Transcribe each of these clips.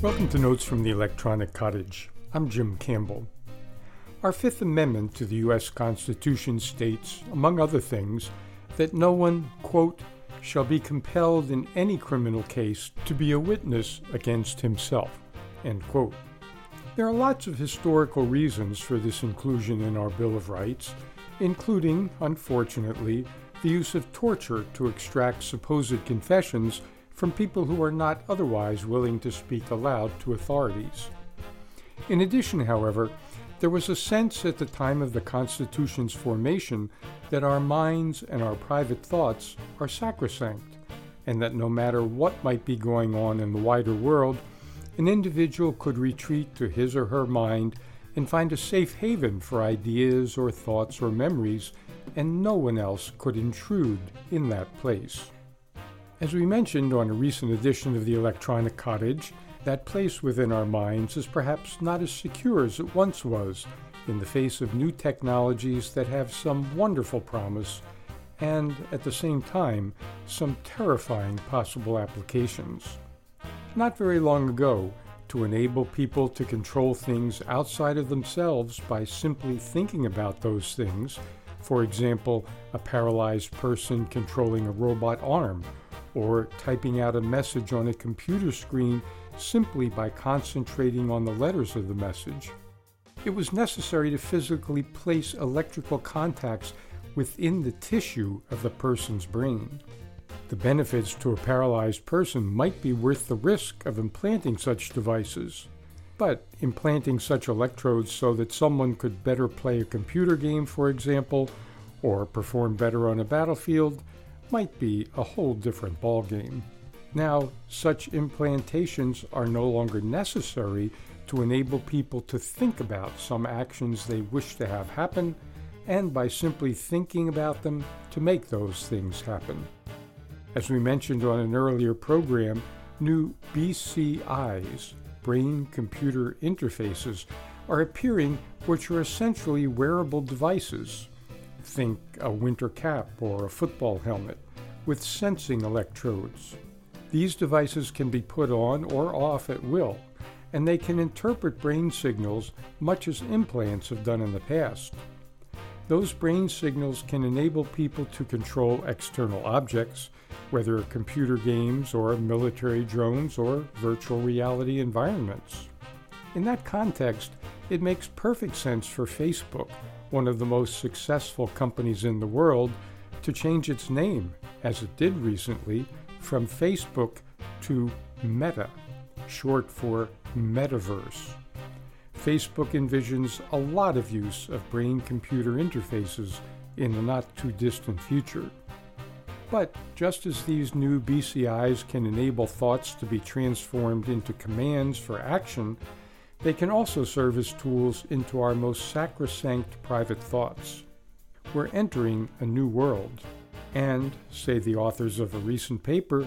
Welcome to Notes from the Electronic Cottage. I'm Jim Campbell. Our Fifth Amendment to the U.S. Constitution states, among other things, that no one, quote, shall be compelled in any criminal case to be a witness against himself, end quote. There are lots of historical reasons for this inclusion in our Bill of Rights, including, unfortunately, the use of torture to extract supposed confessions from people who are not otherwise willing to speak aloud to authorities. In addition, however, there was a sense at the time of the Constitution's formation that our minds and our private thoughts are sacrosanct, and that no matter what might be going on in the wider world, an individual could retreat to his or her mind and find a safe haven for ideas or thoughts or memories, and no one else could intrude in that place. As we mentioned on a recent edition of the Electronic Cottage, that place within our minds is perhaps not as secure as it once was in the face of new technologies that have some wonderful promise and, at the same time, some terrifying possible applications. Not very long ago, to enable people to control things outside of themselves by simply thinking about those things, for example, a paralyzed person controlling a robot arm or typing out a message on a computer screen simply by concentrating on the letters of the message. It was necessary to physically place electrical contacts within the tissue of the person's brain. The benefits to a paralyzed person might be worth the risk of implanting such devices. But implanting such electrodes so that someone could better play a computer game, for example, or perform better on a battlefield, might be a whole different ballgame. Now, such implantations are no longer necessary to enable people to think about some actions they wish to have happen, and by simply thinking about them to make those things happen. As we mentioned on an earlier program, new BCIs, brain computer interfaces, are appearing, which are essentially wearable devices Think a winter cap or a football helmet with sensing electrodes. These devices can be put on or off at will, and they can interpret brain signals much as implants have done in the past. Those brain signals can enable people to control external objects, whether computer games or military drones or virtual reality environments. In that context, it makes perfect sense for Facebook one of the most successful companies in the world, to change its name, as it did recently, from Facebook to Meta, short for Metaverse. Facebook envisions a lot of use of brain computer interfaces in the not too distant future. But just as these new BCIs can enable thoughts to be transformed into commands for action, they can also serve as tools into our most sacrosanct private thoughts. We're entering a new world, and, say the authors of a recent paper,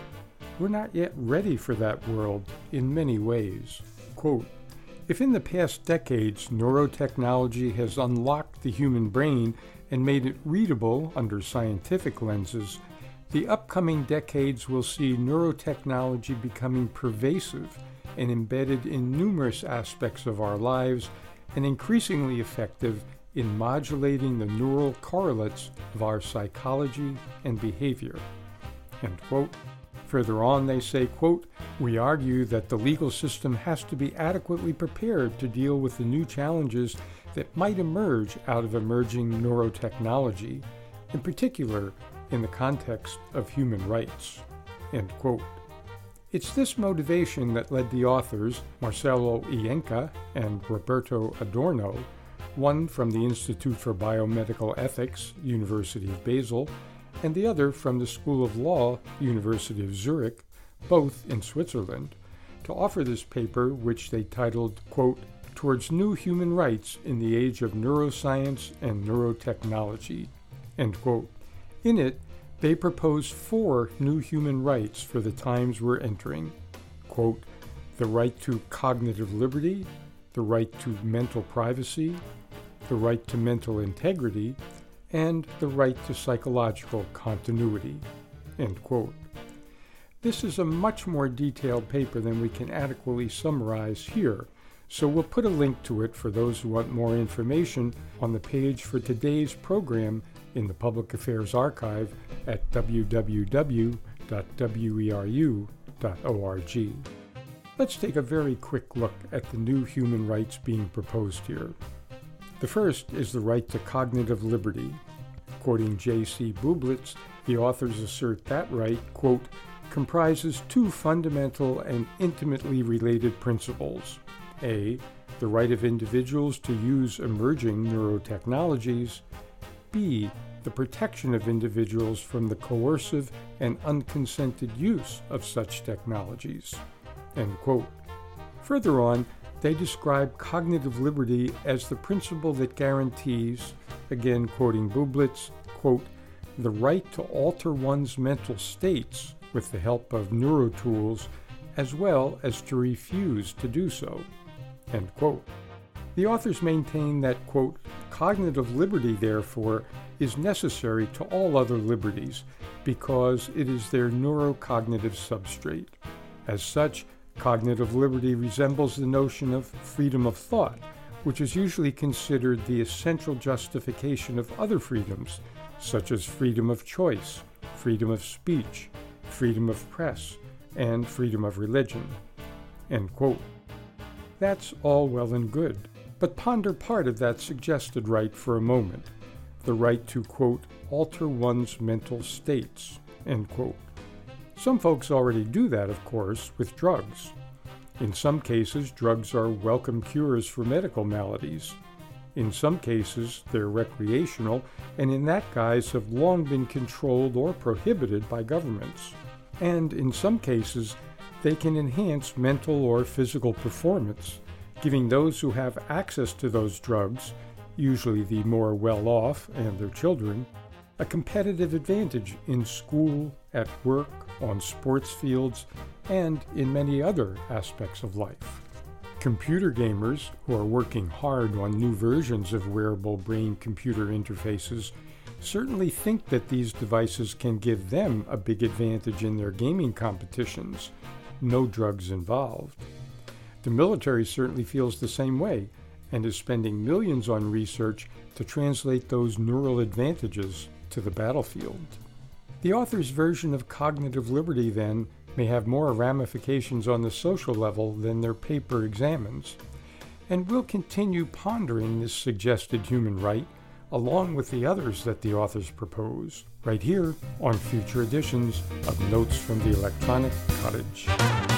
we're not yet ready for that world in many ways. Quote, if in the past decades neurotechnology has unlocked the human brain and made it readable under scientific lenses, the upcoming decades will see neurotechnology becoming pervasive and embedded in numerous aspects of our lives and increasingly effective in modulating the neural correlates of our psychology and behavior. Further on, they say, quote, We argue that the legal system has to be adequately prepared to deal with the new challenges that might emerge out of emerging neurotechnology, in particular in the context of human rights. End quote. It's this motivation that led the authors, Marcello Illenca and Roberto Andorno, one from the Institute for Biomedical Ethics, University of Basel, and the other from the School of Law, University of Zurich, both in Switzerland, to offer this paper, which they titled, quote, Towards New Human Rights in the Age of Neuroscience and Neurotechnology. End quote. In it, they propose four new human rights for the times we're entering. Quote, the right to cognitive liberty, the right to mental privacy, the right to mental integrity, and the right to psychological continuity. End quote. This is a much more detailed paper than we can adequately summarize here, so we'll put a link to it for those who want more information on the page for today's program in the Public Affairs Archive at www.weru.org. Let's take a very quick look at the new human rights being proposed here. The first is the right to cognitive liberty. Quoting J.C. Bublitz, the authors assert that right, quote, comprises two fundamental and intimately related principles. A. The right of individuals to use emerging neurotechnologies. B. The protection of individuals from the coercive and unconsented use of such technologies. Further on, they describe cognitive liberty as the principle that guarantees, again quoting Bublitz, quote, the right to alter one's mental states with the help of neurotools as well as to refuse to do so. End quote. The authors maintain that, quote, cognitive liberty, therefore, is necessary to all other liberties because it is their neurocognitive substrate. As such, Cognitive liberty resembles the notion of freedom of thought, which is usually considered the essential justification of other freedoms, such as freedom of choice, freedom of speech, freedom of press, and freedom of religion. End quote. That's all well and good, but ponder part of that suggested right for a moment the right to, quote, alter one's mental states, end quote. Some folks already do that, of course, with drugs. In some cases, drugs are welcome cures for medical maladies. In some cases, they're recreational, and in that guise have long been controlled or prohibited by governments. And in some cases, they can enhance mental or physical performance, giving those who have access to those drugs, usually the more well off and their children, a competitive advantage in school, at work, on sports fields, and in many other aspects of life. Computer gamers who are working hard on new versions of wearable brain computer interfaces certainly think that these devices can give them a big advantage in their gaming competitions. No drugs involved. The military certainly feels the same way and is spending millions on research to translate those neural advantages to the battlefield. The author's version of cognitive liberty, then, may have more ramifications on the social level than their paper examines, and we'll continue pondering this suggested human right along with the others that the authors propose, right here on future editions of Notes from the Electronic Cottage.